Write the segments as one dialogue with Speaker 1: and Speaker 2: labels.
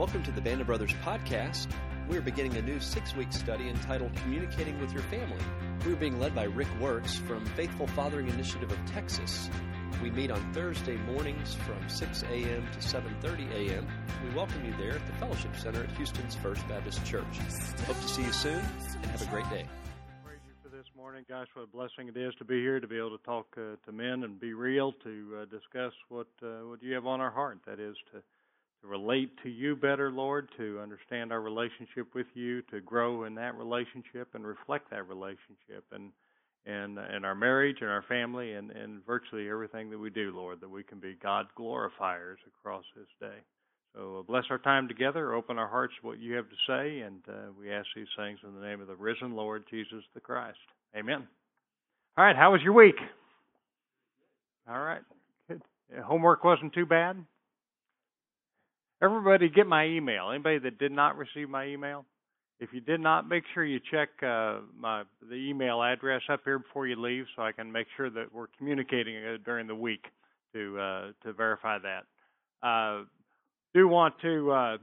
Speaker 1: Welcome to the Band of Brothers podcast. We're beginning a new six week study entitled Communicating with Your Family. We're being led by Rick Works from Faithful Fathering Initiative of Texas. We meet on Thursday mornings from 6 a.m. to 7:30 a.m. We welcome you there at the Fellowship Center at Houston's First Baptist Church. Hope to see you soon and have a great day.
Speaker 2: Praise you for this morning, guys. What a blessing it is to be here, to be able to talk uh, to men and be real, to uh, discuss what uh, what you have on our heart. That is to to relate to you better, Lord, to understand our relationship with you, to grow in that relationship and reflect that relationship and and and our marriage and our family and and virtually everything that we do, Lord, that we can be God glorifiers across this day. So uh, bless our time together, open our hearts to what you have to say, and uh, we ask these things in the name of the risen Lord Jesus the Christ. Amen. All right, how was your week? All right, good. Homework wasn't too bad. Everybody get my email. Anybody that did not receive my email, if you did not, make sure you check uh, my the email address up here before you leave, so I can make sure that we're communicating uh, during the week to uh, to verify that. Uh, do want to uh,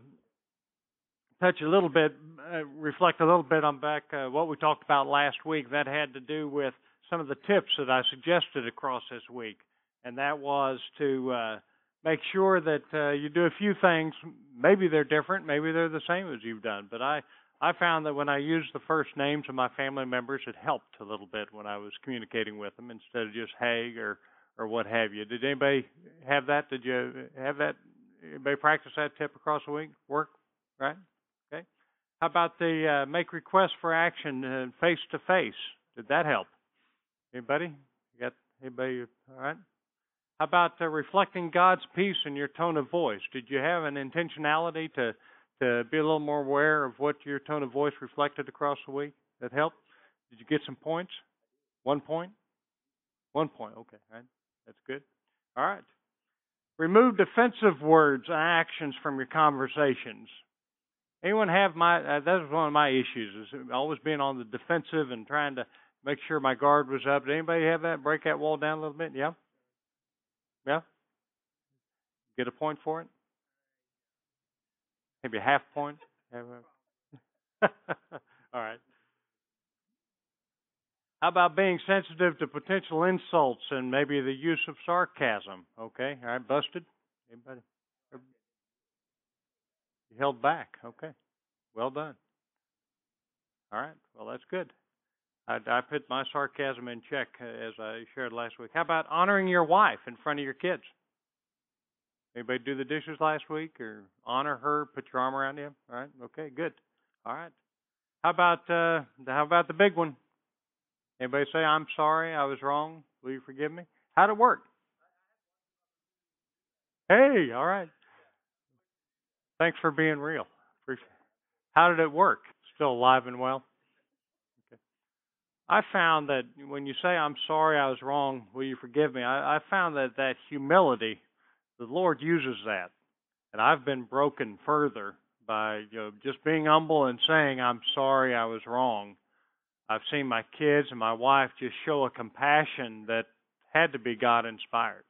Speaker 2: touch a little bit, uh, reflect a little bit on back uh, what we talked about last week. That had to do with some of the tips that I suggested across this week, and that was to make sure that uh, you do a few things. Maybe they're different, maybe they're the same as you've done. But I I found that when I used the first names of my family members, it helped a little bit when I was communicating with them instead of just hey or or what have you. Did anybody have that? Did you have that? Anybody practice that tip across the week? Work, right? Okay. How about the uh, make requests for action face to face? Did that help? Anybody? You got anybody? All right. How about uh, reflecting God's peace in your tone of voice? Did you have an intentionality to to be a little more aware of what your tone of voice reflected across the week? That helped. Did you get some points? One point. One point. Okay, right. That's good. All right. Remove defensive words and actions from your conversations. Anyone have my? Uh, that was one of my issues. Is always being on the defensive and trying to make sure my guard was up. Did anybody have that? Break that wall down a little bit. Yeah. Yeah? Get a point for it? Maybe a half point? All right. How about being sensitive to potential insults and maybe the use of sarcasm? Okay. All right. Busted? Anybody? You held back. Okay. Well done. All right. Well, that's good. I, I put my sarcasm in check uh, as I shared last week. How about honoring your wife in front of your kids? Anybody do the dishes last week or honor her? Put your arm around him. All right. Okay. Good. All right. How about uh, how about the big one? Anybody say I'm sorry, I was wrong. Will you forgive me? How'd it work? Hey, all right. Thanks for being real. Appreciate. It. How did it work? Still alive and well? I found that when you say I'm sorry I was wrong, will you forgive me? I, I found that that humility, the Lord uses that, and I've been broken further by you know just being humble and saying I'm sorry I was wrong. I've seen my kids and my wife just show a compassion that had to be God inspired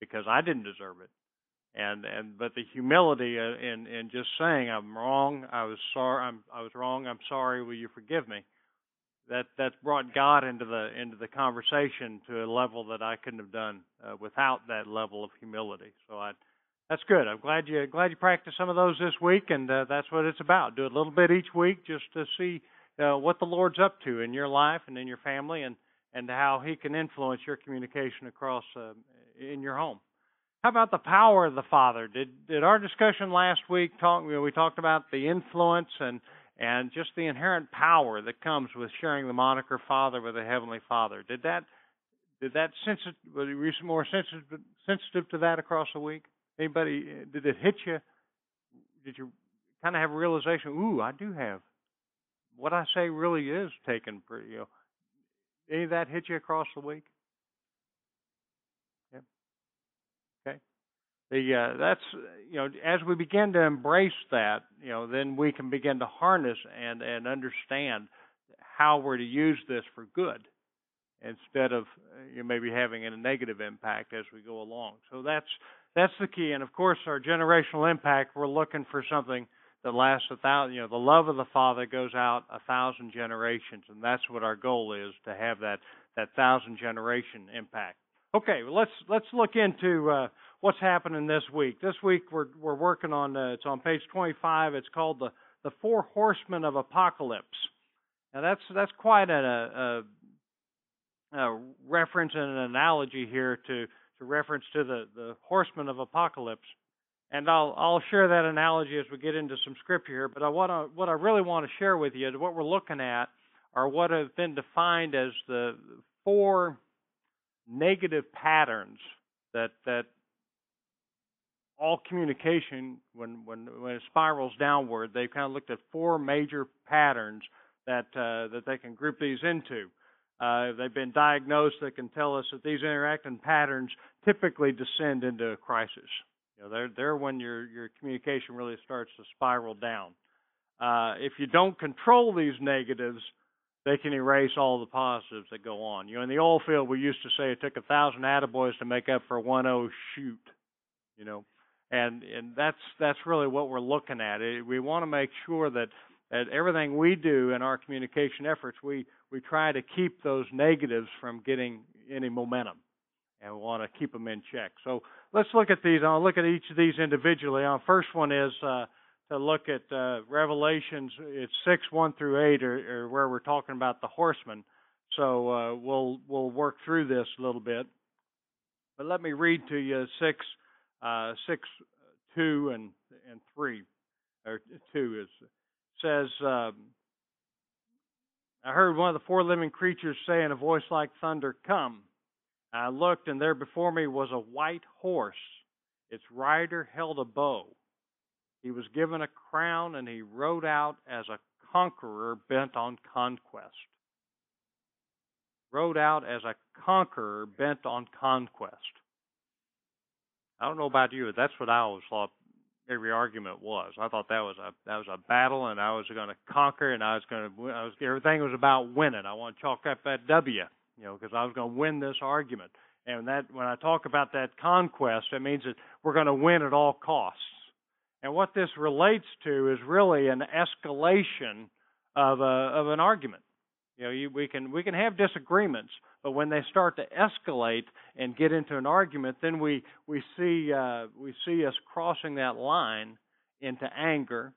Speaker 2: because I didn't deserve it. And and but the humility uh, in in just saying I'm wrong, I was sorry, I'm I was wrong, I'm sorry, will you forgive me? That that's brought God into the into the conversation to a level that I couldn't have done uh, without that level of humility. So I, that's good. I'm glad you glad you practiced some of those this week, and uh, that's what it's about. Do a little bit each week just to see uh, what the Lord's up to in your life and in your family, and and how He can influence your communication across uh, in your home. How about the power of the Father? Did did our discussion last week talk? You know, we talked about the influence and and just the inherent power that comes with sharing the moniker Father with a Heavenly Father. Did that did that sensitive were you more sensitive sensitive to that across the week? Anybody uh, did it hit you? Did you kind of have a realization? Ooh, I do have what I say really is taken pretty. You know, any of that hit you across the week? The uh, that's you know as we begin to embrace that you know then we can begin to harness and and understand how we're to use this for good instead of uh, you know, maybe having a negative impact as we go along so that's That's the key. And of course, our generational impact, we're looking for something that lasts a thousand. You know, the love of the Father goes out a thousand generations, and that's what our goal is to have that that thousand generation impact. Okay, well, let's let's look into uh, what's happening this week. This week we're we're working on uh, it's on page 25. It's called the the four horsemen of apocalypse. Now that's that's quite a, a, a reference and an analogy here to to reference to the the horsemen of apocalypse. And I'll I'll share that analogy as we get into some scripture here. But I want what I really want to share with you, is what we're looking at, are what have been defined as the four negative patterns that that all communication when when when it spirals downward, they've kind of looked at four major patterns that uh, that they can group these into. Uh, they've been diagnosed that can tell us that these interacting patterns typically descend into a crisis. You know, they're they're when your your communication really starts to spiral down. Uh, if you don't control these negatives, they can erase all the positives that go on. You know, in the oil field, we used to say it took a thousand attaboys to make up for one oh shoot. You know, and and that's that's really what we're looking at. We want to make sure that that everything we do in our communication efforts, we we try to keep those negatives from getting any momentum and we want to keep them in check. So let's look at these. I'll look at each of these individually. Our first one is uh, to look at uh, Revelations. It's six one through eight, or, or, where we're talking about the horsemen. So uh, we'll we'll work through this a little bit. But let me read to you six uh, six two and and three or two is says. Um, I heard one of the four living creatures say in a voice like thunder, Come. I looked, and there before me was a white horse. Its rider held a bow. He was given a crown, and he rode out as a conqueror bent on conquest. Rode out as a conqueror bent on conquest. I don't know about you, but that's what I always thought every argument was. I thought that was a that was a battle, and I was going to conquer, and I was going to I was everything was about winning. I want to chalk up that W you know, because I was going to win this argument. And that when I talk about that conquest, it means that we're going to win at all costs. And what this relates to is really an escalation of a of an argument. You know, you, we can we can have disagreements, but when they start to escalate and get into an argument, then we we see uh, we see us crossing that line into anger,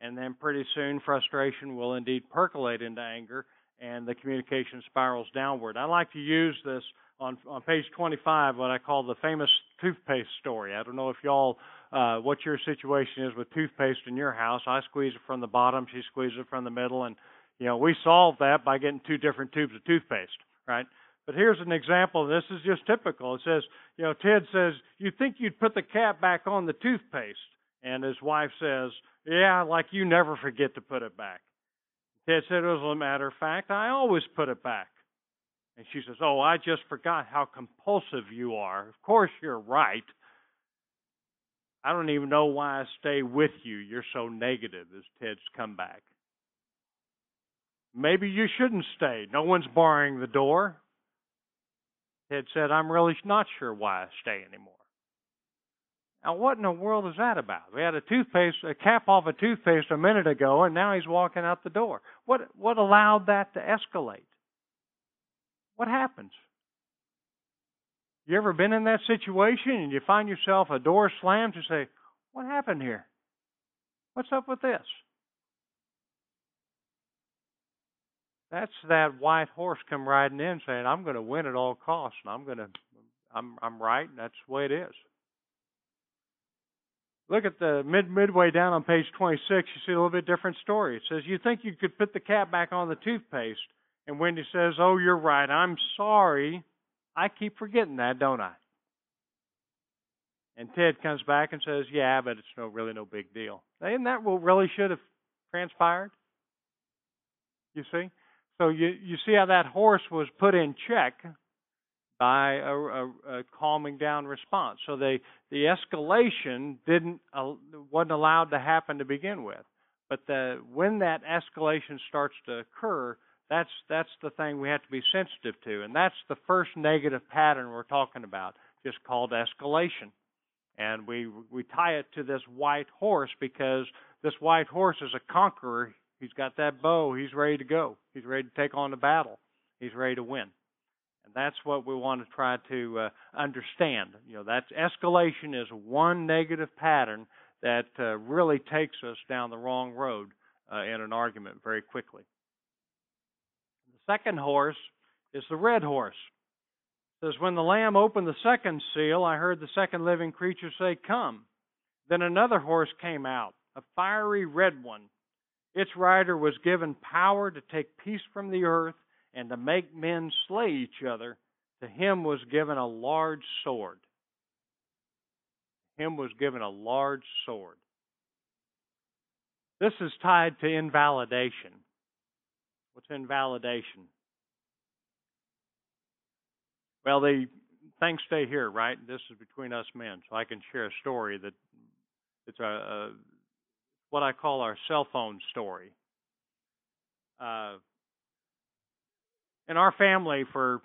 Speaker 2: and then pretty soon frustration will indeed percolate into anger, and the communication spirals downward. I like to use this on on page 25, what I call the famous toothpaste story. I don't know if y'all uh, what your situation is with toothpaste in your house. I squeeze it from the bottom, she squeezes it from the middle, and you know we solve that by getting two different tubes of toothpaste, right? But here's an example. This is just typical. It says, you know, Ted says, "You think you'd put the cap back on the toothpaste?" And his wife says, "Yeah, like you never forget to put it back." Ted said, as a matter of fact, I always put it back. And she says, Oh, I just forgot how compulsive you are. Of course, you're right. I don't even know why I stay with you. You're so negative, is Ted's comeback. Maybe you shouldn't stay. No one's barring the door. Ted said, I'm really not sure why I stay anymore. Now, what in the world is that about? We had a toothpaste, a cap off a toothpaste a minute ago, and now he's walking out the door. What what allowed that to escalate? What happens? You ever been in that situation and you find yourself a door slams and say, "What happened here? What's up with this?" That's that white horse come riding in saying, "I'm going to win at all costs, and I'm going to, I'm I'm right, and that's the way it is." Look at the mid midway down on page 26. You see a little bit different story. It says, "You think you could put the cap back on the toothpaste?" And Wendy says, "Oh, you're right. I'm sorry. I keep forgetting that, don't I?" And Ted comes back and says, "Yeah, but it's no really no big deal." Isn't that what really should have transpired? You see, so you you see how that horse was put in check by a, a, a, calming down response. So the the escalation didn't uh, wasn't allowed to happen to begin with. But the when that escalation starts to occur, that's that's the thing we have to be sensitive to, and that's the first negative pattern we're talking about, just called escalation. and we we tie it to this white horse because this white horse is a conqueror. He's got that bow. He's ready to go. He's ready to take on the battle. He's ready to win. And that's what we want to try to uh, understand. You know, that escalation is one negative pattern that uh, really takes us down the wrong road uh, in an argument very quickly. The second horse is the red horse. It says, When the Lamb opened the second seal, I heard the second living creature say, Come. Then another horse came out, a fiery red one. Its rider was given power to take peace from the earth and to make men slay each other. To him was given a large sword. him was given a large sword. This is tied to invalidation. What's invalidation? Well, the things stay here, right? This is between us men, so I can share a story that it's a, a what I call our cell phone story. Uh, in our family, for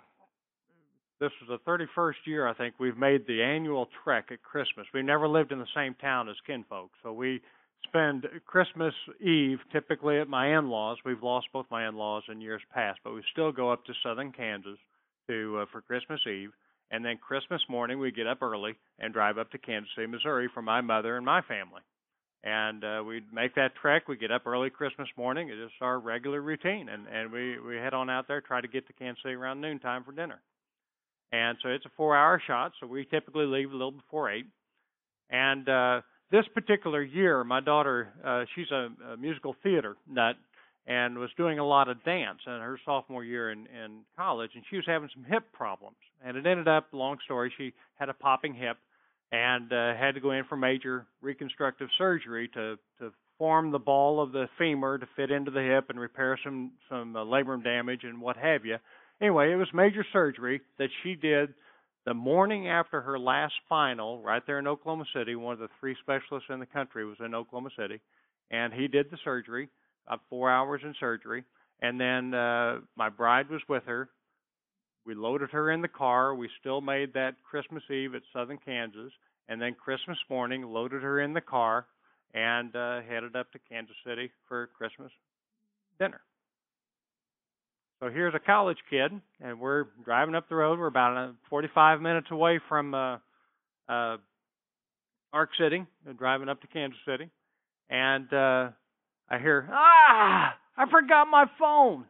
Speaker 2: this was the 31st year, I think, we've made the annual trek at Christmas. We never lived in the same town as kinfolk, so we spend Christmas Eve typically at my in-laws. We've lost both my in-laws in years past, but we still go up to southern Kansas to uh, for Christmas Eve, and then Christmas morning we get up early and drive up to Kansas City, Missouri for my mother and my family. And uh, we make that trek. We get up early Christmas morning. It's just our regular routine, and and we we head on out there, try to get to Kansas City around noontime for dinner. And so it's a four-hour shot. So we typically leave a little before eight. And uh, this particular year, my daughter, uh, she's a, a musical theater nut, and was doing a lot of dance in her sophomore year in, in college, and she was having some hip problems. And it ended up, long story, she had a popping hip and uh, had to go in for major reconstructive surgery to to form the ball of the femur to fit into the hip and repair some some uh, labrum damage and what have you. Anyway, it was major surgery that she did the morning after her last final, right there in Oklahoma City. One of the three specialists in the country was in Oklahoma City, and he did the surgery about four hours in surgery. And then uh, my bride was with her. We loaded her in the car. We still made that Christmas Eve at Southern Kansas. And then Christmas morning, loaded her in the car and uh, headed up to Kansas City for Christmas dinner. So here's a college kid, and we're driving up the road. We're about uh, 45 minutes away from uh, uh, Ark City, driving up to Kansas City, and uh, I hear, ah, I forgot my phone.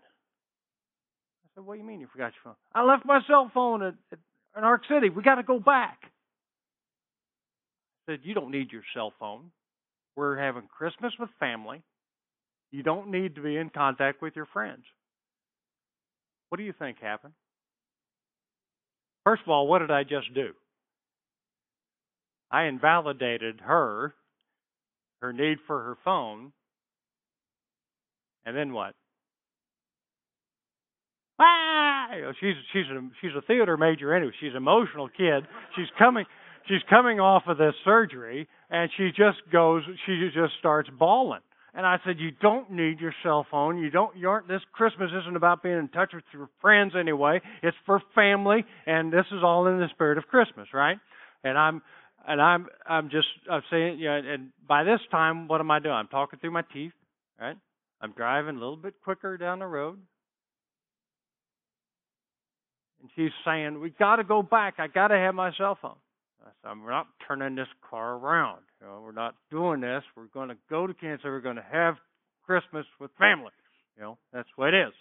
Speaker 2: Said, what do you mean you forgot your phone? I left my cell phone at, at in Ark City. We got to go back. I said, you don't need your cell phone. We're having Christmas with family. You don't need to be in contact with your friends. What do you think happened? First of all, what did I just do? I invalidated her, her need for her phone, and then what? Ah! she's she's a she's a theater major anyway. She's an emotional kid. She's coming she's coming off of this surgery, and she just goes. She just starts bawling. And I said, "You don't need your cell phone. You don't. You aren't. This Christmas isn't about being in touch with your friends anyway. It's for family, and this is all in the spirit of Christmas, right?" And I'm and I'm I'm just I'm saying, yeah. And by this time, what am I doing? I'm talking through my teeth, right? I'm driving a little bit quicker down the road. And she's saying, We got to go back. I got to have my cell phone. I said, We're not turning this car around. You know, we're not doing this. We're going to go to Kansas. We're going to have Christmas with family. You know, that's what it is.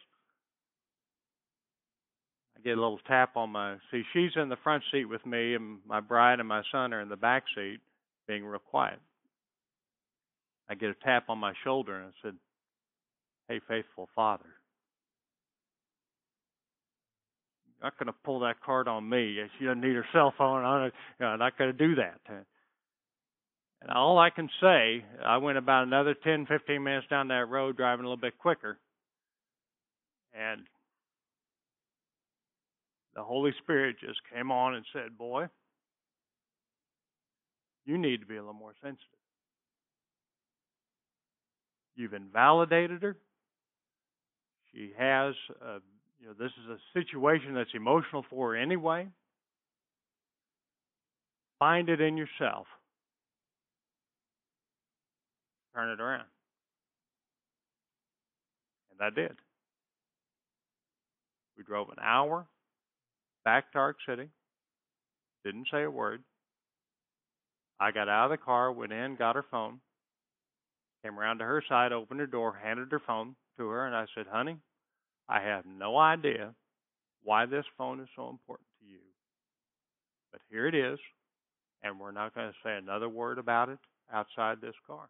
Speaker 2: I get a little tap on my see she's in the front seat with me and my bride and my son are in the back seat being real quiet. I get a tap on my shoulder and I said, Hey, faithful Father, not going to pull that card on me. She doesn't need her cell phone. I'm not going to do that. And all I can say, I went about another 10, 15 minutes down that road driving a little bit quicker. And the Holy Spirit just came on and said, Boy, you need to be a little more sensitive. You've invalidated her. She has, a, you know, this is a situation that's emotional for her anyway. find it in yourself. Turn it around. And I did. We drove an hour back to Ark City. Didn't say a word. I got out of the car, went in, got her phone, came around to her side, opened her door, handed her phone to her, and I said, Honey, I have no idea why this phone is so important to you. But here it is, and we're not going to say another word about it outside this car.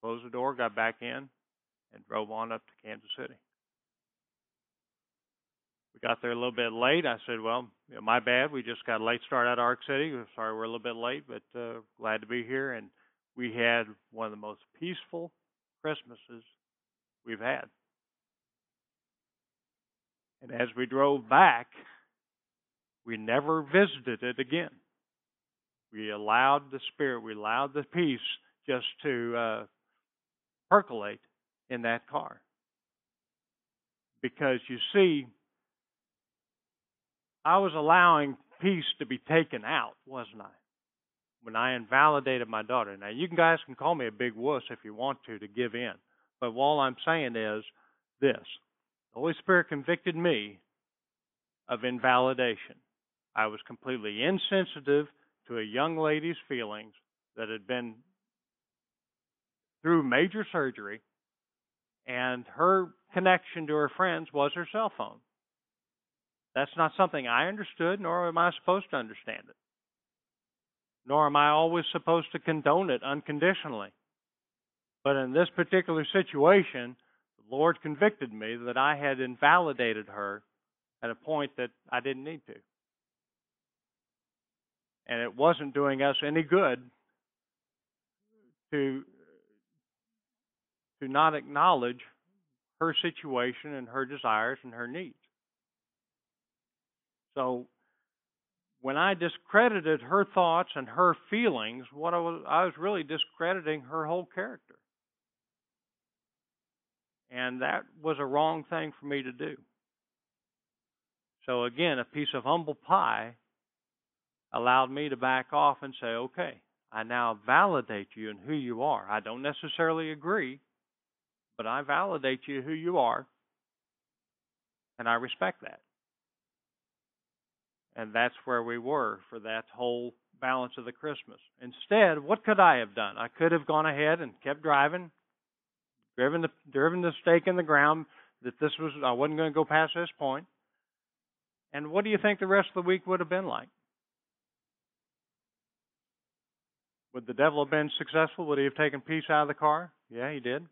Speaker 2: Closed the door, got back in, and drove on up to Kansas City. We got there a little bit late. I said, "Well, you know, my bad. We just got a late start out of Ark City. Sorry, we're a little bit late, but uh, glad to be here." And we had one of the most peaceful Christmases we've had. And as we drove back, we never visited it again. We allowed the Spirit, we allowed the peace just to uh, percolate in that car. Because you see, I was allowing peace to be taken out, wasn't I? When I invalidated my daughter. Now, you guys can call me a big wuss if you want to, to give in. But all I'm saying is this the Holy Spirit convicted me of invalidation. I was completely insensitive to a young lady's feelings that had been through major surgery, and her connection to her friends was her cell phone. That's not something I understood, nor am I supposed to understand it. Nor am I always supposed to condone it unconditionally. But in this particular situation, the Lord convicted me that I had invalidated her at a point that I didn't need to. And it wasn't doing us any good to to not acknowledge her situation and her desires and her needs. So when I discredited her thoughts and her feelings, what I was I was really discrediting her whole character. And that was a wrong thing for me to do. So again, a piece of humble pie allowed me to back off and say, okay, I now validate you and who you are. I don't necessarily agree, but I validate you who you are, and I respect that. And that's where we were for that whole balance of the Christmas. Instead, what could I have done? I could have gone ahead and kept driving, driven the driven the stake in the ground that this was I wasn't going to go past this point. And what do you think the rest of the week would have been like? Would the devil have been successful? Would he have taken peace out of the car? Yeah, he did. Did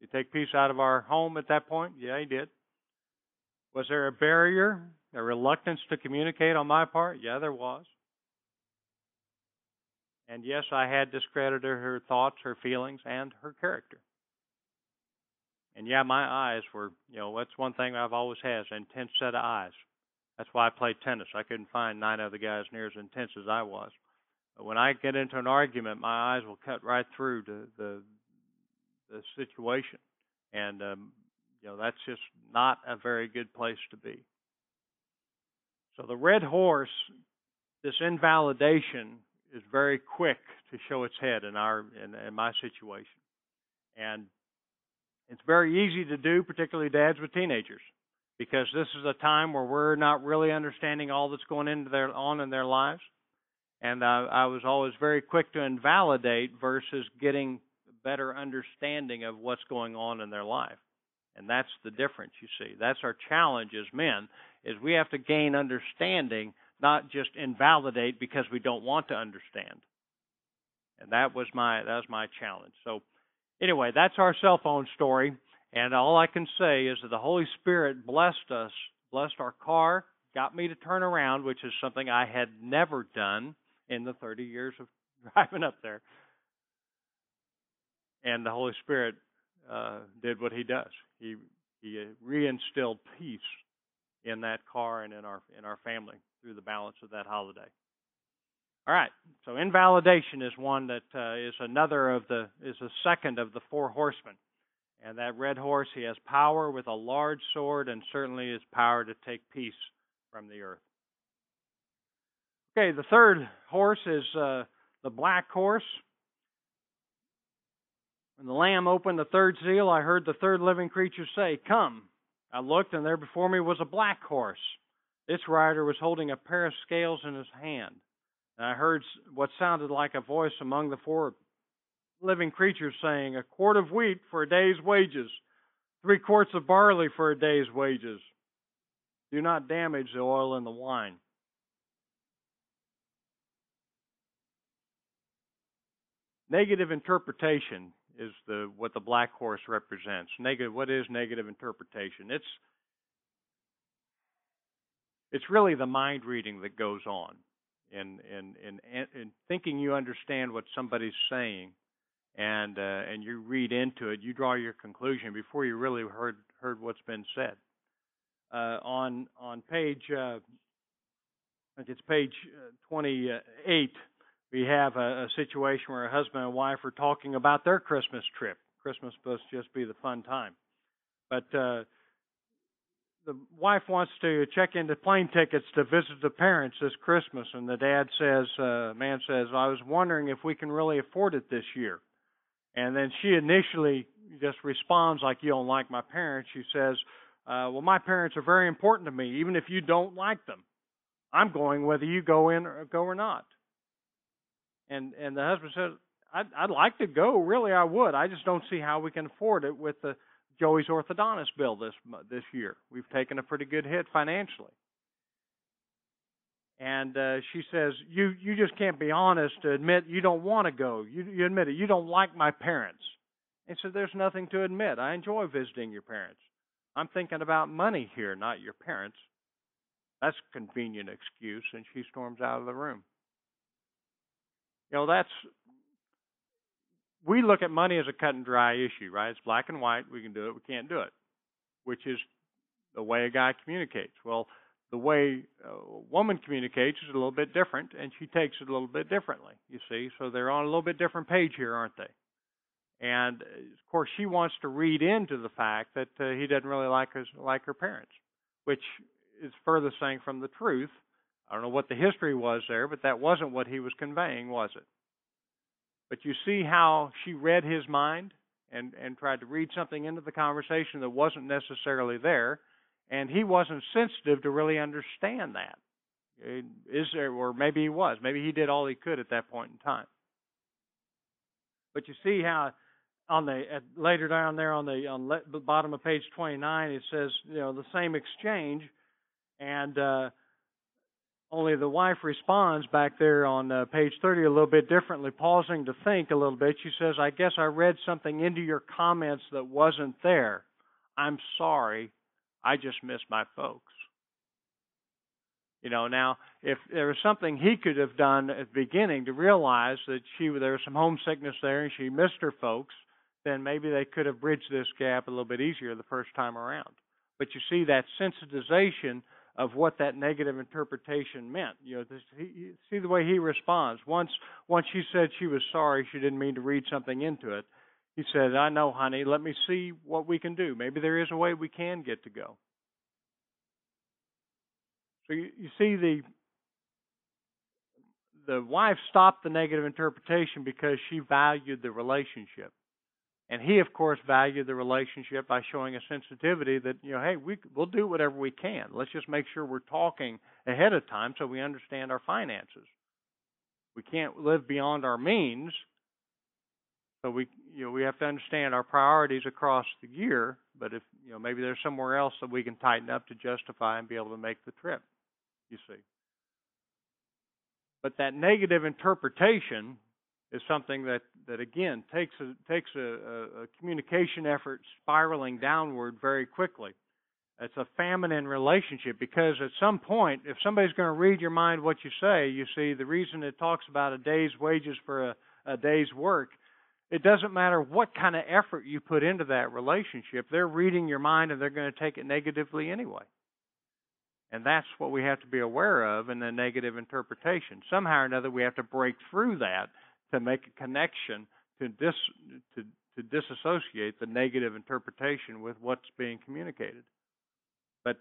Speaker 2: he take peace out of our home at that point? Yeah, he did. Was there a barrier, a reluctance to communicate on my part? Yeah, there was. And yes, I had discredited her thoughts, her feelings, and her character. And yeah, my eyes were, you know, that's one thing I've always had, an intense set of eyes. That's why I played tennis. I couldn't find nine other guys near as intense as I was. But when I get into an argument, my eyes will cut right through the the, the situation, and um, you know that's just not a very good place to be. So the red horse, this invalidation is very quick to show its head in our in, in my situation, and it's very easy to do, particularly dads with teenagers, because this is a time where we're not really understanding all that's going into their on in their lives, and I, I was always very quick to invalidate versus getting a better understanding of what's going on in their life. And that's the difference, you see. That's our challenge as men, is we have to gain understanding, not just invalidate because we don't want to understand. And that was my that was my challenge. So anyway, that's our cell phone story. And all I can say is that the Holy Spirit blessed us, blessed our car, got me to turn around, which is something I had never done in the 30 years of driving up there. And the Holy Spirit uh, did what He does. He He reinstilled peace in that car and in our in our family through the balance of that holiday. All right. So invalidation is one that uh, is another of the is a second of the four horsemen. And that red horse, he has power with a large sword and certainly his power to take peace from the earth. Okay, the third horse is uh, the black horse. When the Lamb opened the third seal, I heard the third living creature say, Come. I looked, and there before me was a black horse. Its rider was holding a pair of scales in his hand. And I heard what sounded like a voice among the four living creatures saying, A quart of wheat for a day's wages, three quarts of barley for a day's wages. Do not damage the oil and the wine. Negative interpretation is the what the black horse represents. Negative what is negative interpretation? It's it's really the mind reading that goes on in in in, in thinking you understand what somebody's saying and uh, and you read into it, you draw your conclusion before you really heard heard what's been said. Uh, on on page uh, I think it's page uh, 28, we have a, a situation where a husband and wife are talking about their Christmas trip. Christmas must just be the fun time, but uh, the wife wants to check into plane tickets to visit the parents this Christmas, and the dad says, uh, man says, I was wondering if we can really afford it this year. And then she initially just responds like, You don't like my parents. She says, uh, Well, my parents are very important to me, even if you don't like them. I'm going whether you go in or go or not. And and the husband says, I'd, I'd like to go. Really, I would. I just don't see how we can afford it with the Joey's orthodontist bill this this year. We've taken a pretty good hit financially. And uh, she says, "You you just can't be honest to admit you don't want to go. You you admit it. You don't like my parents." And so there's nothing to admit. I enjoy visiting your parents. I'm thinking about money here, not your parents. That's a convenient excuse, and she storms out of the room. You know, that's we look at money as a cut and dry issue, right? It's black and white. We can do it. We can't do it, which is the way a guy communicates. Well, the way a woman communicates is a little bit different, and she takes it a little bit differently. You see, so they're on a little bit different page here, aren't they? And of course, she wants to read into the fact that uh, he doesn't really like his like her parents, which is further saying from the truth. I don't know what the history was there, but that wasn't what he was conveying, was it? But you see how she read his mind and and tried to read something into the conversation that wasn't necessarily there and he wasn't sensitive to really understand that. Is there, or maybe he was. Maybe he did all he could at that point in time. But you see how on the at, later down there on the on le, bottom of page 29 it says you know the same exchange, and uh, only the wife responds back there on uh, page 30 a little bit differently, pausing to think a little bit. She says, "I guess I read something into your comments that wasn't there. I'm sorry. I just miss my folks. You know, now if there was something he could have done at the beginning to realize that she there was some homesickness there and she missed her folks, then maybe they could have bridged this gap a little bit easier the first time around. But you see that sensitization of what that negative interpretation meant. You know, this, he, see the way he responds. Once once she said she was sorry, she didn't mean to read something into it. He said, I know, honey, let me see what we can do. Maybe there is a way we can get to go. So you, you see the the wife stopped the negative interpretation because she valued the relationship. And he, of course, valued the relationship by showing a sensitivity that, you know, hey, we, we'll do whatever we can. Let's just make sure we're talking ahead of time so we understand our finances. We can't live beyond our means, so we you know we have to understand our priorities across the year. But if you know maybe there's somewhere else that we can tighten up to justify and be able to make the trip. You see. But that negative interpretation is something that, that again takes a takes a, a communication effort spiraling downward very quickly. It's a feminine relationship because at some point, if somebody's going to read your mind what you say, you see the reason it talks about a day's wages for a, a day's work it doesn't matter what kind of effort you put into that relationship, they're reading your mind and they're going to take it negatively anyway. And that's what we have to be aware of in the negative interpretation. Somehow or another, we have to break through that to make a connection to dis to, to disassociate the negative interpretation with what's being communicated. But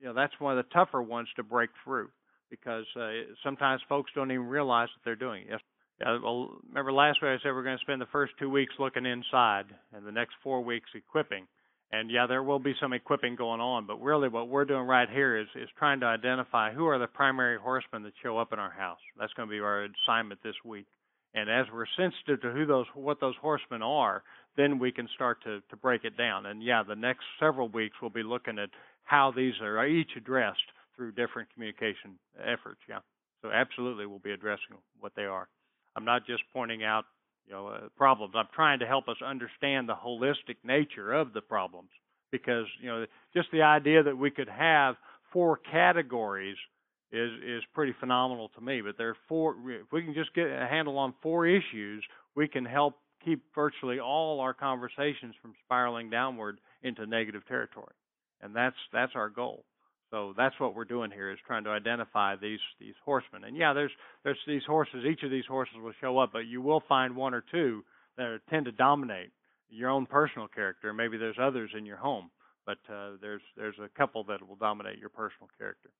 Speaker 2: you know that's one of the tougher ones to break through because uh, sometimes folks don't even realize that they're doing it. Yes. Yeah, well, remember last week I said we're going to spend the first two weeks looking inside, and the next four weeks equipping. And yeah, there will be some equipping going on, but really what we're doing right here is is trying to identify who are the primary horsemen that show up in our house. That's going to be our assignment this week. And as we're sensitive to who those what those horsemen are, then we can start to to break it down. And yeah, the next several weeks we'll be looking at how these are each addressed through different communication efforts. Yeah. So absolutely we'll be addressing what they are. I'm not just pointing out you know uh, problems. I'm trying to help us understand the holistic nature of the problems because you know just the idea that we could have four categories is is pretty phenomenal to me. But there are four. If we can just get a handle on four issues, we can help keep virtually all our conversations from spiraling downward into negative territory, and that's that's our goal. So that's what we're doing here is trying to identify these these horsemen. And yeah, there's there's these horses. Each of these horses will show up, but you will find one or two that tend to dominate your own personal character. Maybe there's others in your home, but uh, there's there's a couple that will dominate your personal character.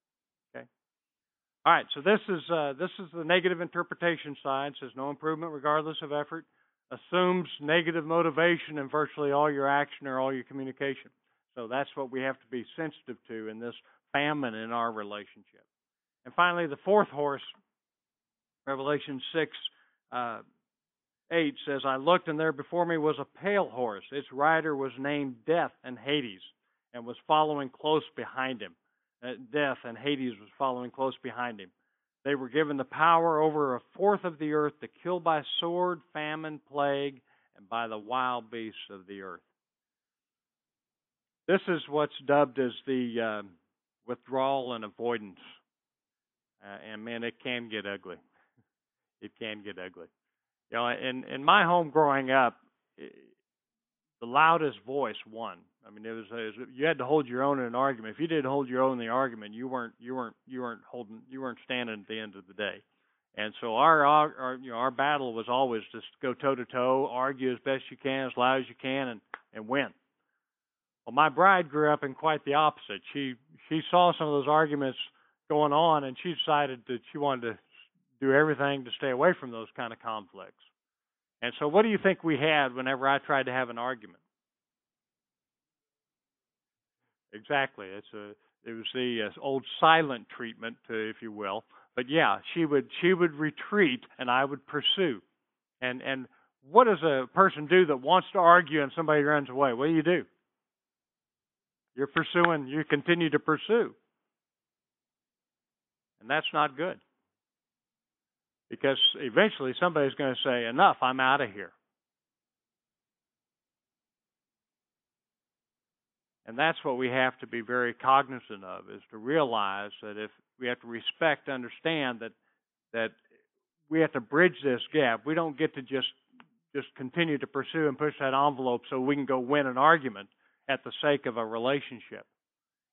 Speaker 2: All right. So this is uh, this is the negative interpretation side. Says no improvement regardless of effort. Assumes negative motivation in virtually all your action or all your communication. So that's what we have to be sensitive to in this famine in our relationship. And finally, the fourth horse, Revelation 6 uh, 8 says, I looked, and there before me was a pale horse. Its rider was named Death and Hades, and was following close behind him. Death and Hades was following close behind him. They were given the power over a fourth of the earth to kill by sword, famine, plague, and by the wild beasts of the earth. This is what's dubbed as the uh, withdrawal and avoidance. Uh, and man, it can get ugly. it can get ugly. You know, in in my home growing up, it, the loudest voice won. I mean, it was, it was you had to hold your own in an argument. If you didn't hold your own in the argument, you weren't you weren't you weren't holding you weren't standing at the end of the day. And so our, our, you know our battle was always just go toe to toe, argue as best you can, as loud as you can, and and win. Well, my bride grew up in quite the opposite. She she saw some of those arguments going on, and she decided that she wanted to do everything to stay away from those kind of conflicts. And so, what do you think we had whenever I tried to have an argument? Exactly. It's a it was the uh, old silent treatment, uh, if you will. But yeah, she would she would retreat, and I would pursue. And and what does a person do that wants to argue and somebody runs away? What do you do? You're pursuing, you continue to pursue. And that's not good. Because eventually somebody's going to say, Enough, I'm out of here. And that's what we have to be very cognizant of is to realize that if we have to respect, understand that that we have to bridge this gap. We don't get to just just continue to pursue and push that envelope so we can go win an argument at the sake of a relationship.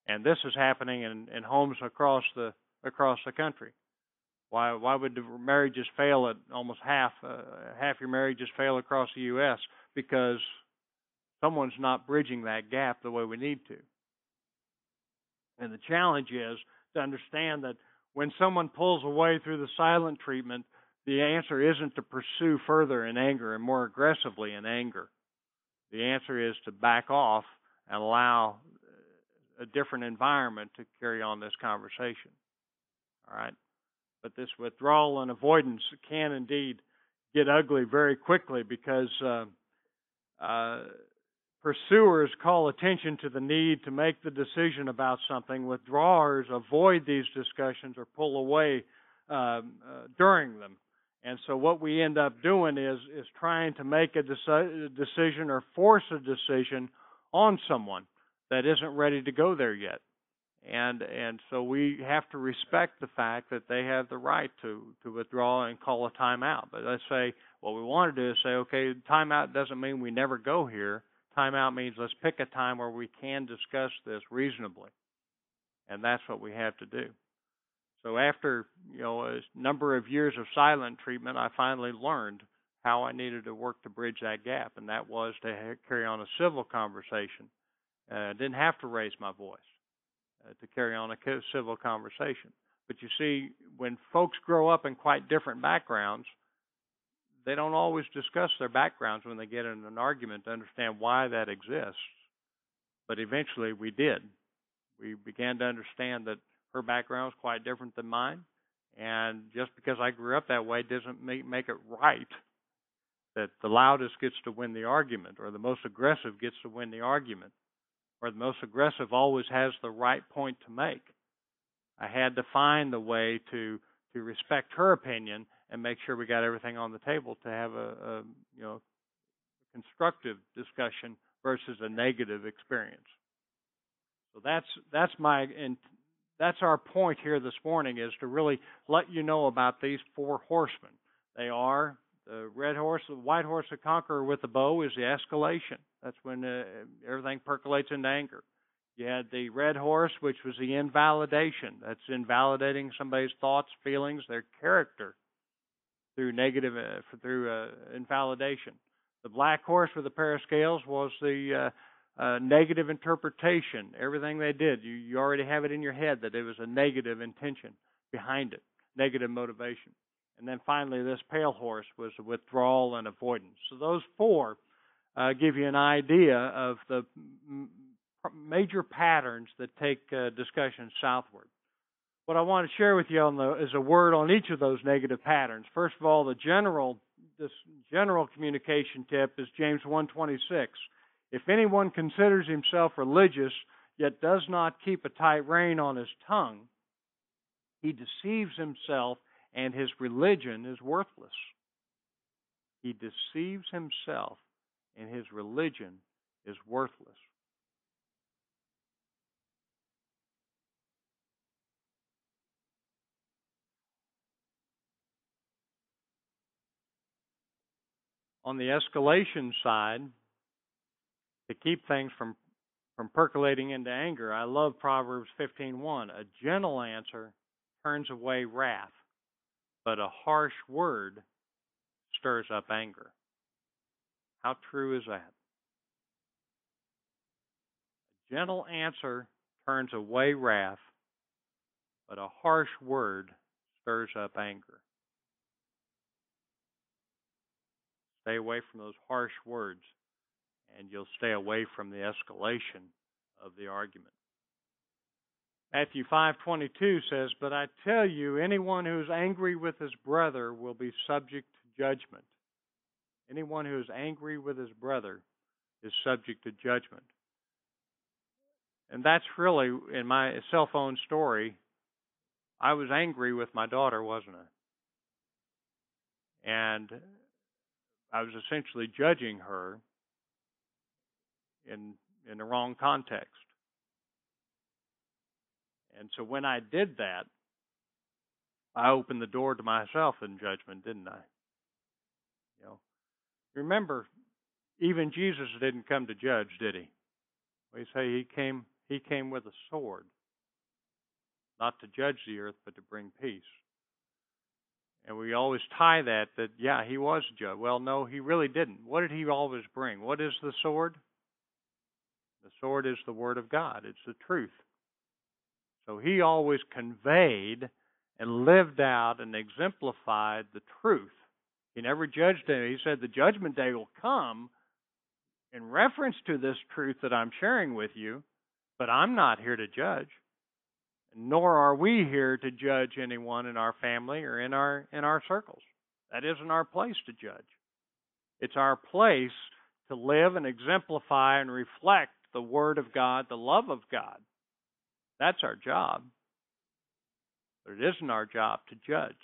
Speaker 2: And this is happening in, in homes across the across the country. Why why would marriages fail at almost half uh, half your marriages fail across the U.S. because someone's not bridging that gap the way we need to. And the challenge is to understand that when someone pulls away through the silent treatment, the answer isn't to pursue further in anger and more aggressively in anger. The answer is to back off and allow a different environment to carry on this conversation. All right? But this withdrawal and avoidance can indeed get ugly very quickly because uh, uh, pursuers call attention to the need to make the decision about something. Withdrawers avoid these discussions or pull away um, uh, during them. And so what we end up doing is is trying to make a deci- decision or force a decision on someone that isn't ready to go there yet. And and so we have to respect the fact that they have the right to to withdraw and call a timeout. But let's say what we want to do is say, okay, timeout doesn't mean we never go here. Timeout means let's pick a time where we can discuss this reasonably. And that's what we have to do. So after, you know, a number of years of silent treatment, I finally learned how I needed to work to bridge that gap, and that was to carry on a civil conversation. I didn't have to raise my voice. uh, to carry on a civil conversation. But you see, when folks grow up in quite different backgrounds, they don't always discuss their backgrounds when they get in an argument to understand why that exists. But eventually we did. We began to understand that her background was quite different than mine. And just because I grew up that way doesn't make, make it right that the loudest gets to win the argument or the most aggressive gets to win the argument or the most aggressive always has the right point to make. I had to find the way to to respect her opinion and make sure we got everything on the table to have a, a you know constructive discussion versus a negative experience. So that's that's my and that's our point here this morning is to really let you know about these four horsemen. They are the red horse, the white horse, the conqueror with the bow is the escalation. That's when uh, everything percolates into anger. You had the red horse, which was the invalidation. That's invalidating somebody's thoughts, feelings, their character through negative uh, through uh, invalidation. The black horse with a pair of scales was the uh, uh, negative interpretation. Everything they did, you, you already have it in your head that it was a negative intention behind it, negative motivation. And then finally, this pale horse was withdrawal and avoidance. So those four uh, give you an idea of the m- major patterns that take uh, discussion southward. What I want to share with you the, is a word on each of those negative patterns. First of all, the general this general communication tip is James 1:26. If anyone considers himself religious yet does not keep a tight rein on his tongue, he deceives himself and his religion is worthless. He deceives himself and his religion is worthless. On the escalation side, to keep things from from percolating into anger, I love Proverbs 15:1. A gentle answer turns away wrath, but a harsh word stirs up anger. How true is that? A gentle answer turns away wrath, but a harsh word stirs up anger. Stay away from those harsh words, and you'll stay away from the escalation of the argument. Matthew 5:22 says, "But I tell you, anyone who is angry with his brother will be subject to judgment. Anyone who is angry with his brother is subject to judgment." And that's really in my cell phone story. I was angry with my daughter, wasn't I? And I was essentially judging her in in the wrong context. And so when I did that, I opened the door to myself in judgment, didn't I? You know, remember, even Jesus didn't come to judge, did he? We say he came he came with a sword, not to judge the earth, but to bring peace. And we always tie that that yeah, he was judge. Well, no, he really didn't. What did he always bring? What is the sword? The sword is the word of God. It's the truth. So he always conveyed and lived out and exemplified the truth. He never judged it. He said the judgment day will come in reference to this truth that I'm sharing with you, but I'm not here to judge nor are we here to judge anyone in our family or in our in our circles. That isn't our place to judge. It's our place to live and exemplify and reflect the word of God, the love of God. That's our job. But it isn't our job to judge.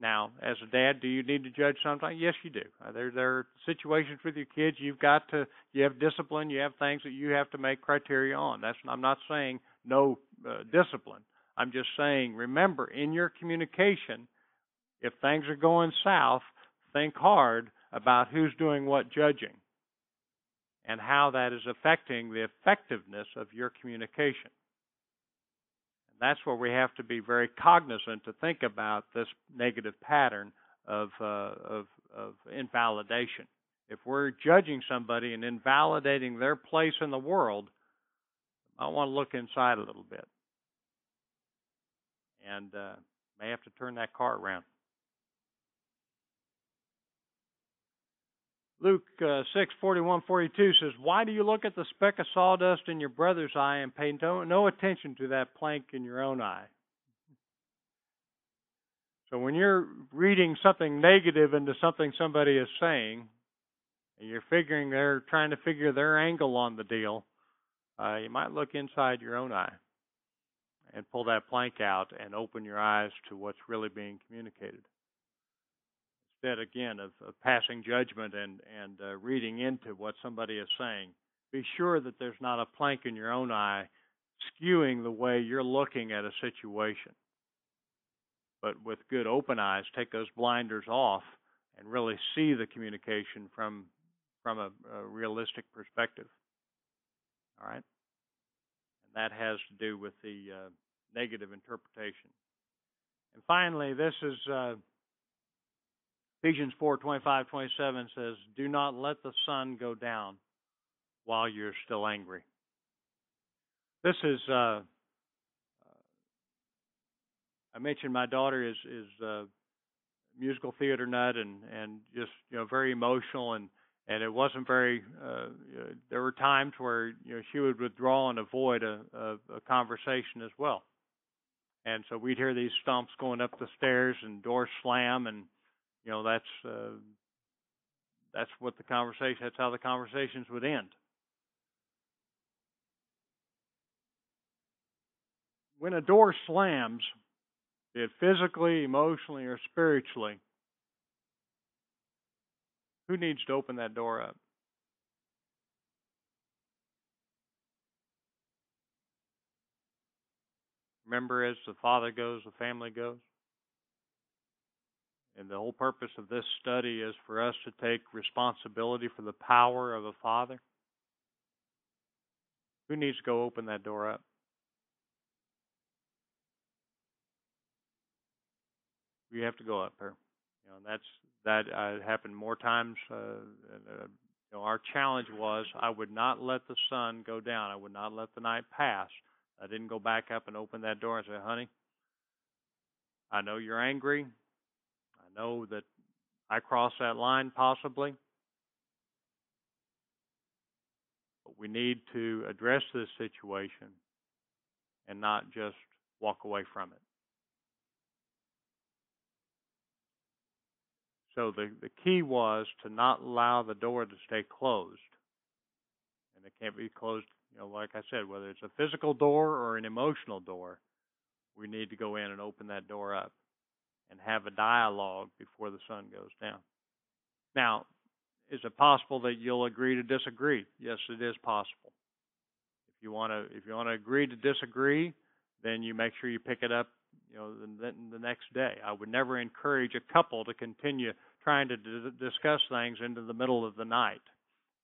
Speaker 2: Now, as a dad, do you need to judge sometimes? Yes, you do. Uh, there, there are situations with your kids you've got to, you have discipline, you have things that you have to make criteria on. That's, I'm not saying no uh, discipline. I'm just saying, remember, in your communication, if things are going south, think hard about who's doing what judging and how that is affecting the effectiveness of your communication. And that's where we have to be very cognizant to think about this negative pattern of, uh, of, of invalidation. If we're judging somebody and invalidating their place in the world, might want to look inside a little bit, and uh, may have to turn that car around. Luke uh, six forty one forty two says, "Why do you look at the speck of sawdust in your brother's eye and pay no, no attention to that plank in your own eye?" So when you're reading something negative into something somebody is saying, and you're figuring they're trying to figure their angle on the deal, uh, you might look inside your own eye and pull that plank out and open your eyes to what's really being communicated. Instead, again, of, of passing judgment and, and uh, reading into what somebody is saying, be sure that there's not a plank in your own eye skewing the way you're looking at a situation. But with good open eyes, take those blinders off and really see the communication from from a, a realistic perspective. All right? And that has to do with the uh, negative interpretation. And finally, this is uh, Ephesians 4 25, 27 says, Do not let the sun go down while you're still angry. This is, uh, I mentioned my daughter is, is a musical theater nut and, and just, you know, very emotional and and it wasn't very. Uh, there were times where you know she would withdraw and avoid a, a, a conversation as well, and so we'd hear these stomps going up the stairs and doors slam, and you know that's uh, that's what the conversation. That's how the conversations would end. When a door slams, be it physically, emotionally, or spiritually, who needs to open that door up? Remember, as the Father goes, the family goes. And the whole purpose of this study is for us to take responsibility for the power of a Father. Who needs to go open that door up? You have to go up there. You know, that's that uh, happened more times. Uh, uh, you know, our challenge was I would not let the sun go down. I would not let the night pass. I didn't go back up and open that door and say, "Honey, I know you're angry. I know that I crossed that line possibly." But we need to address this situation and not just walk away from it. So the, the key was to not allow the door to stay closed. And it can't be closed, you know, like I said, whether it's a physical door or an emotional door, we need to go in and open that door up and have a dialogue before the sun goes down. Now, is it possible that you'll agree to disagree? Yes, it is possible. If you want to if you want to agree to disagree, then you make sure you pick it up you know the, the next day. I would never encourage a couple to continue trying to d- discuss things into the middle of the night.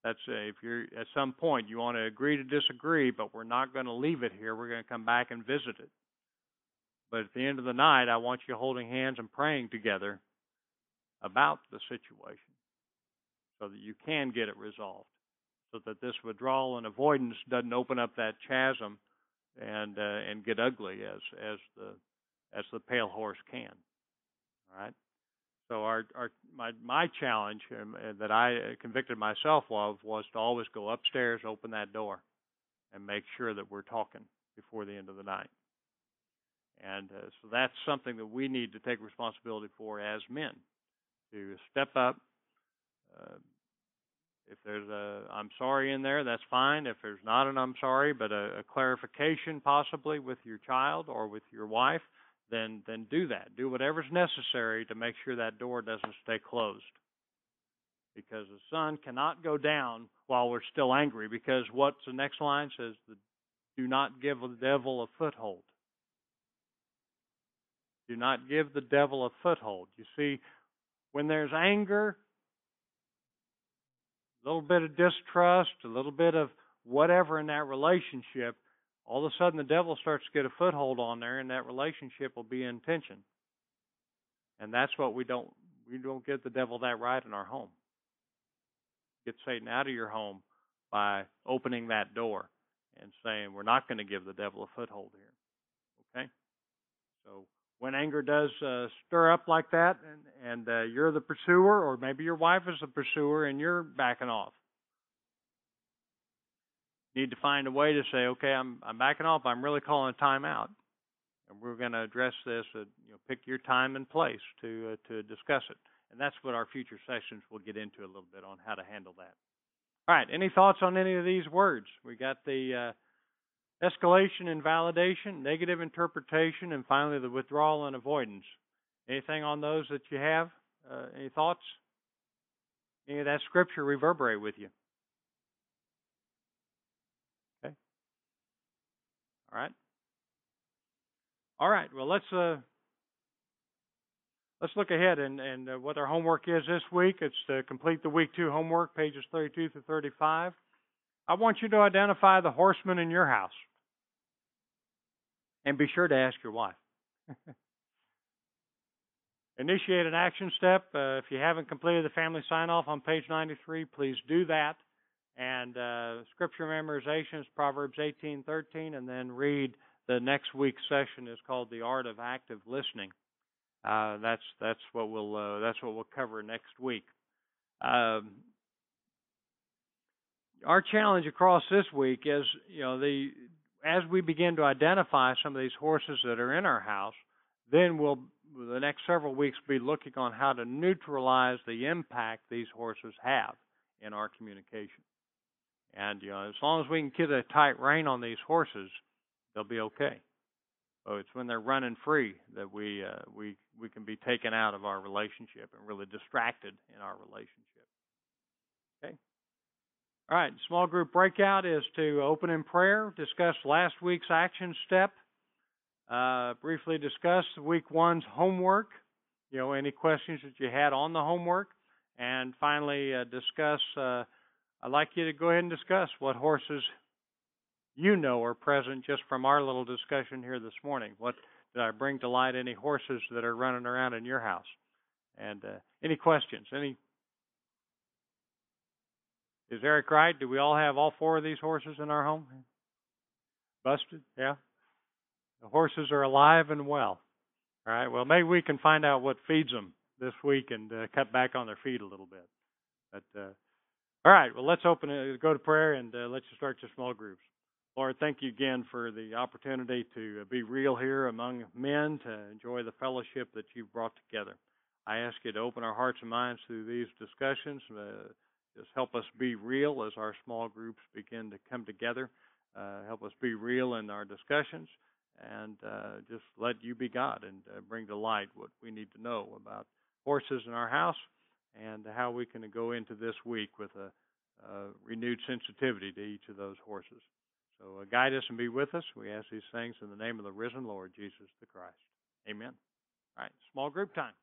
Speaker 2: That's uh, if you're at some point you want to agree to disagree, but we're not going to leave it here. We're going to come back and visit it. But at the end of the night, I want you holding hands and praying together about the situation so that you can get it resolved, so that this withdrawal and avoidance doesn't open up that chasm and uh, and get ugly as as the as the pale horse can. All right. So our, our my my challenge um, uh, that I convicted myself of was to always go upstairs, open that door, and make sure that we're talking before the end of the night. And uh, so that's something that we need to take responsibility for as men to step up. Uh, if there's a I'm sorry in there, that's fine. If there's not an I'm sorry, but a, a clarification possibly with your child or with your wife, then then do that. Do whatever's necessary to make sure that door doesn't stay closed. Because the sun cannot go down while we're still angry. Because what's the next line says? Do not give the devil a foothold. Do not give the devil a foothold. You see, when there's anger, a little bit of distrust, a little bit of whatever in that relationship, all of a sudden the devil starts to get a foothold on there and that relationship will be in tension. And that's what we don't we don't get the devil that right in our home. Get Satan out of your home by opening that door and saying we're not going to give the devil a foothold here. Okay? So when anger does uh, stir up like that, and, and uh, you're the pursuer, or maybe your wife is the pursuer, and you're backing off, need to find a way to say, okay, I'm I'm backing off. I'm really calling a timeout, and we're going to address this. At, you know, pick your time and place to uh, to discuss it, and that's what our future sessions will get into a little bit on how to handle that. All right. Any thoughts on any of these words? We got the uh, escalation and validation, negative interpretation, and finally the withdrawal and avoidance. Anything on those that you have? Uh, any thoughts? Any of that scripture reverberate with you? All right. All right. Well, let's uh, let's look ahead and, and uh, what our homework is this week. It's to complete the week two homework, pages 32 through 35. I want you to identify the horsemen in your house. And be sure to ask your wife. Initiate an action step. Uh, if you haven't completed the family sign off on page 93, please do that. And uh, scripture memorization is Proverbs 18:13, and then read the next week's session is called the art of active listening. Uh, that's that's what we'll uh, that's what we'll cover next week. Um, our challenge across this week is, you know, the as we begin to identify some of these horses that are in our house, then we'll the next several weeks be looking on how to neutralize the impact these horses have in our communication. And you know, as long as we can get a tight rein on these horses, they'll be okay. Oh, it's when they're running free that we uh, we we can be taken out of our relationship and really distracted in our relationship. Okay. All right. Small group breakout is to open in prayer, discuss last week's action step, uh, briefly discuss week one's homework. You know, any questions that you had on the homework, and finally uh, discuss. I'd like you to go ahead and discuss what horses you know are present just from our little discussion here this morning. What did I bring to light? Any horses that are running around in your house? And uh, any questions? Any? Is Eric right? Do we all have all four of these horses in our home? Busted? Yeah. The horses are alive and well. All right. Well, maybe we can find out what feeds them this week and uh, cut back on their feed a little bit. But uh, all right. Well, let's open it. Go to prayer and uh, let's start your small groups. Lord, thank you again for the opportunity to be real here among men, to enjoy the fellowship that you've brought together. I ask you to open our hearts and minds through these discussions. Uh, just help us be real as our small groups begin to come together. Uh, help us be real in our discussions and uh, just let you be God and uh, bring to light what we need to know about horses in our house and how we can go into this week with a, a renewed sensitivity to each of those horses. So uh, guide us and be with us. We ask these things in the name of the risen Lord Jesus the Christ. Amen. All right, small group time.